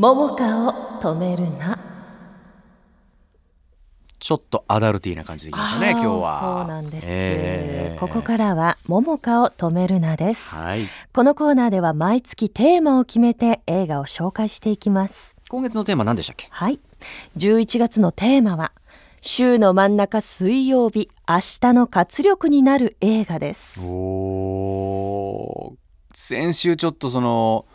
桃花を止めるな。ちょっとアダルティーな感じでいきましたね今日は。そうなんです、えーここからは桃花を止めるなです、はい。このコーナーでは毎月テーマを決めて映画を紹介していきます。今月のテーマ何でしたっけ？はい。11月のテーマは週の真ん中水曜日明日の活力になる映画です。おー。先週ちょっとその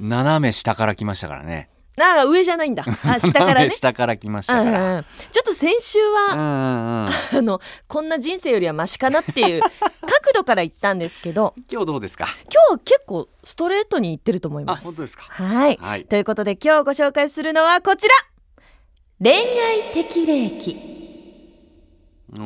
斜め下から来ましたからね。ああ上じゃないんだ。あ下からね。下から来ましうんうんたからうん。ちょっと先週は、うんうんうん。あのこんな人生よりはマシかなっていう 角度から言ったんですけど今日どうですか？今日結構ストレートに言ってると思いあます。本当ですか？はい。はい。ということで今日ご紹介するのはこちら。恋愛適齢期お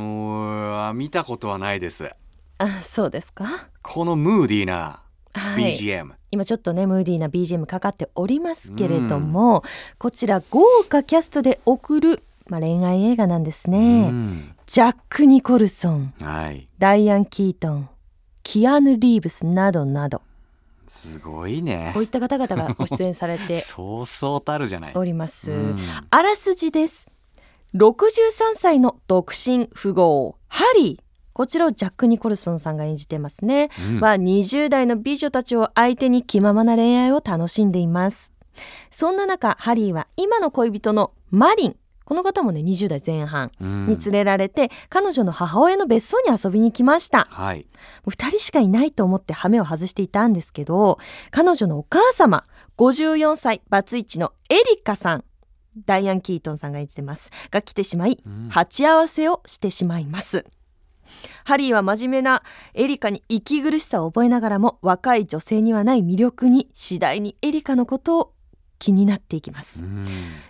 ー見たことはないです。あそうですか？このムーディーなはい。BGM、今ちょっとねムーディーな BGM かかっておりますけれども、こちら豪華キャストで送る、まあ、恋愛映画なんですね、うん。ジャック・ニコルソンはい。ダイアン・キートンキアヌ・リーブスなどなど。すごいね。こういった方々がご出演されて そうそうたるじゃない。おります、うん。あらすじです。63歳の独身富豪ハリーこちらをジャック・ニコルソンさんが演じてますね、うん。は20代の美女たちを相手に気ままな恋愛を楽しんでいます。そんな中ハリーは今の恋人のマリン。この方もね20代前半うん。に連れられて、彼女の母親の別荘に遊びに来ました。はい。もう2人しかいないと思って羽目を外していたんですけど彼女のお母様54歳バツイチのエリカさんダイアン・キートンさんが演じてます。が来てしまいうん。鉢合わせをしてしまいますハリーは真面目なエリカに息苦しさを覚えながらも若い女性にはない魅力に次第にエリカのことを気になっていきます。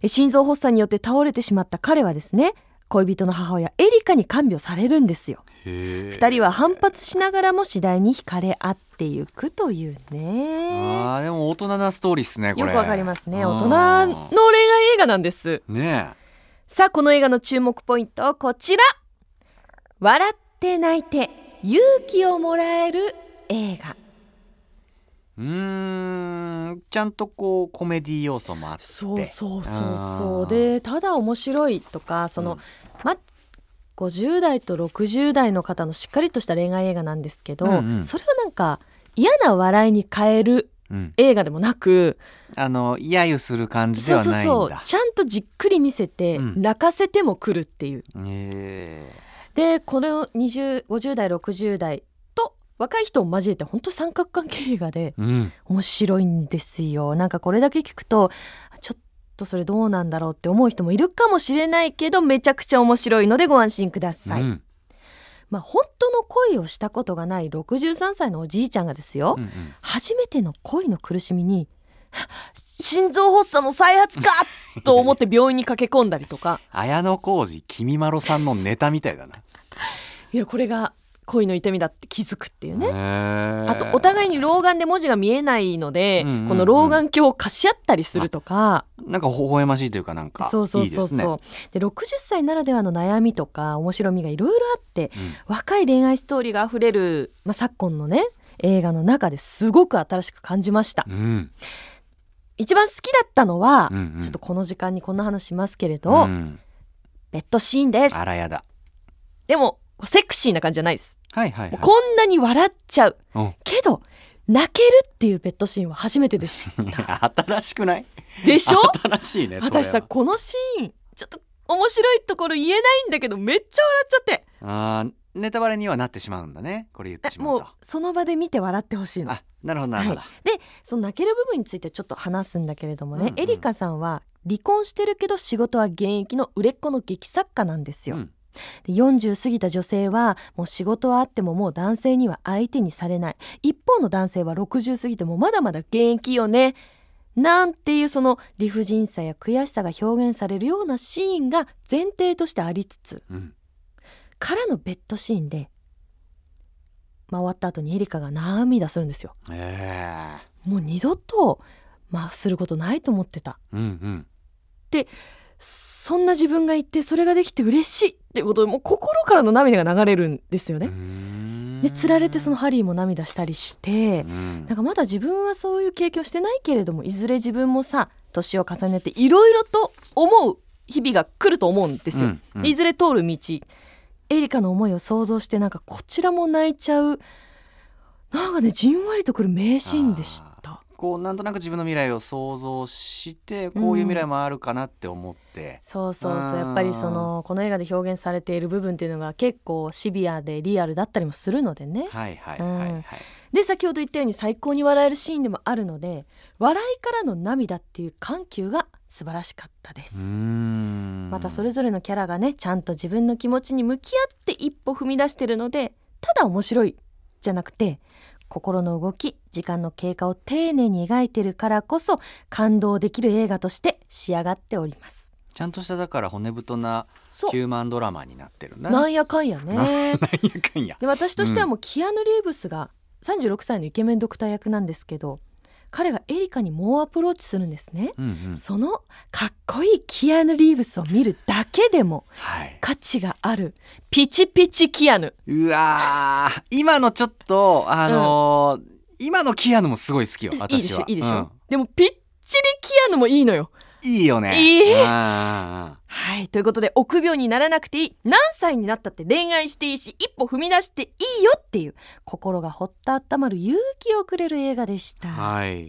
心臓発作によって倒れてしまった彼はですね恋人の母親エリカに看病されるんですよ。へー。二人は反発しながらも次第に惹かれ合っていくというね。あーでも大人なストーリーっすねこれ。よくわかりますね。大人の恋愛映画なんです。ねさあこの映画の注目ポイントはこちら。笑って泣いて勇気をもらえる映画。えうーんちゃんとこうコメディ要素もあって。そうそうそうあそう。ー。でただ面白いとかその、うん。ま50代と60代の方のしっかりとした恋愛映画なんですけど、うんうん。それをなんか嫌な笑いに変えるうん。映画でもなくあの揶揄する感じでそうそうはないんだ。そうちゃんとじっくり見せて、うん。泣かせても来るっていう。へでこの2050代60代と若い人を交えて本当三角関係映画で面白いんですよ。なんかこれだけ聞くとちょっとそれどうなんだろうって思う人もいるかもしれないけどめちゃくちゃ面白いのでご安心ください、うん。まあ本当の恋をしたことがない63歳のおじいちゃんがですよ、うんうん。初めての恋の苦しみには心臓発作の再発かと思って病院に駆け込んだりとか。綾小路きみまろさんのネタみたいだな。いやこれが恋の痛みだって気づくっていうね、ねあとお互いに老眼で文字が見えないので、うんうんうん。この老眼鏡を貸し合ったりするとか、なんか微笑ましいというかなんかそうそういいですね。そうそうで60歳ならではの悩みとか面白みがいろいろあってうん。若い恋愛ストーリーがあふれる、まあ、昨今のね映画の中ですごく新しく感じました。うん一番好きだったのは、うんうん。ちょっとこの時間にこんな話しますけれど、うん。ベッドシーンです。あらやだ。でもセクシーな感じじゃないです。はいはい、はい。こんなに笑っちゃう。うん。けど泣けるっていうベッドシーンは初めてでした。新ししくない？でしょ？新しいね。私さこのシーンちょっと面白いところ言えないんだけどめっちゃ笑っちゃって。あーネタバレにはなってしまうんだね。これ言ってしまもううと。その場で見て笑ってほしいの。あなるほどなるほど。はい、でその泣ける部分についてちょっと話すんだけれどもね、うんうん。エリカさんは離婚してるけど仕事は現役の売れっ子の劇作家なんですよ、うん。で40過ぎた女性はもう仕事はあってももう男性には相手にされない。一方の男性は60過ぎてもまだまだ現役よね。なんていうその理不尽さや悔しさが表現されるようなシーンが前提としてありつつ。うんからのベッドシーンで、まあ、終わった後にエリカが涙するんですよ。え。もう二度とまあすることないと思ってた。えうんうん。そんな自分がいてそれができて嬉しいってことでもう心からの涙が流れるんですよね、ん。でつられてそのハリーも涙したりしてうん。なんかまだ自分はそういう経験をしてないけれどもいずれ自分もさ年を重ねていろいろと思う日々が来ると思うんですよ。うんうん。でいずれ通る道エリカの思いを想像してなんかこちらも泣いちゃうなんかねじんわりとくる名シーンでした。こうなんとなく自分の未来を想像してこういう未来もあるかなって思って、そうそうそううんやっぱりそのこの映画で表現されている部分っていうのが結構シビアでリアルだったりもするのでね。はいはいはいはい、うんで先ほど言ったように最高に笑えるシーンでもあるので笑いからの涙っていう緩急が素晴らしかったです。またそれぞれのキャラがねちゃんと自分の気持ちに向き合って一歩踏み出してるのでただ面白いじゃなくて心の動き時間の経過を丁寧に描いてるからこそ感動できる映画として仕上がっております。ちゃんとしただから骨太なヒューマンドラマになってるんだなんやかんやね。な なんやかんや。で私としてはもうキアヌ・リーブスが36歳のイケメンドクター役なんですけど彼がエリカに猛アプローチするんですね、うんうん。そのかっこいいキアヌ・リーブスを見るだけでもはい。価値がある。ピチピチキアヌ。うわー。今のちょっとあのー今のキアヌもすごい好きよいい私はでしょいいでしょ、うん。でもぴっちりキアヌもいいのよいいよね。いい。あはい。ということで臆病にならなくていい。何歳になったって恋愛していいし一歩踏み出していいよっていう心がほった温まる勇気をくれる映画でした、ーはい。い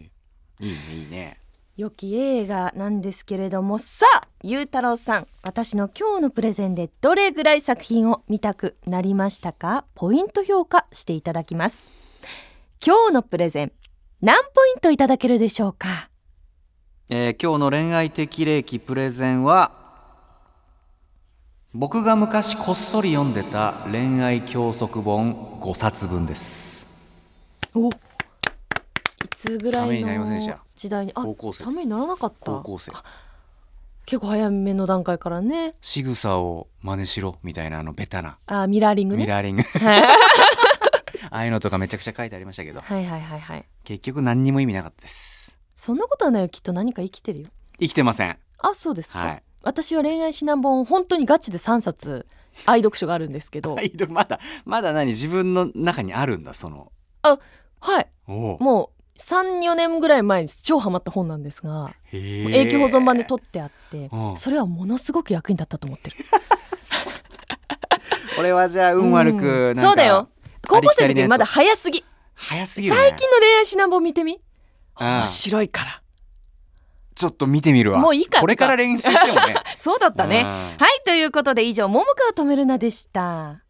いねいいね。良き映画なんですけれども。さあゆうたろうさん私の今日のプレゼンでどれぐらい作品を見たくなりましたか？ポイント評価していただきます。今日のプレゼン何ポイントいただけるでしょうか？えー今日の恋愛適齢期プレゼンは僕が昔こっそり読んでた恋愛教則本5冊分です。おいつぐらいのた時代に？あ高校生ためにならなかった。高校生。結構早めの段階からね。仕草を真似しろみたいなあのベタな。あミラーリングね。ミラーリング。はい。ああいうのとかめちゃくちゃ書いてありましたけど。はいはいはいはい。結局何にも意味なかったですそんなことはないよきっと何か生きてるよ。生きてません。あそうですか、はい。私は恋愛指南本本当にガチで3冊 愛読書があるんですけど。まだまだ何？自分の中にあるんだその。はい。もう34年ぐらい前に超ハマった本なんですが永久保存版で取ってあってうん。それはものすごく役に立ったと思ってる。俺はじゃあ運悪くそうだよ。高校生の時まだ早すぎ。早すぎるね。最近の恋愛指南本見てみ。ああ面白いから。ちょっと見てみるわ。もういいかこれから練習してもね。そうだったね。うん。はいということで以上「桃川止めるな」でした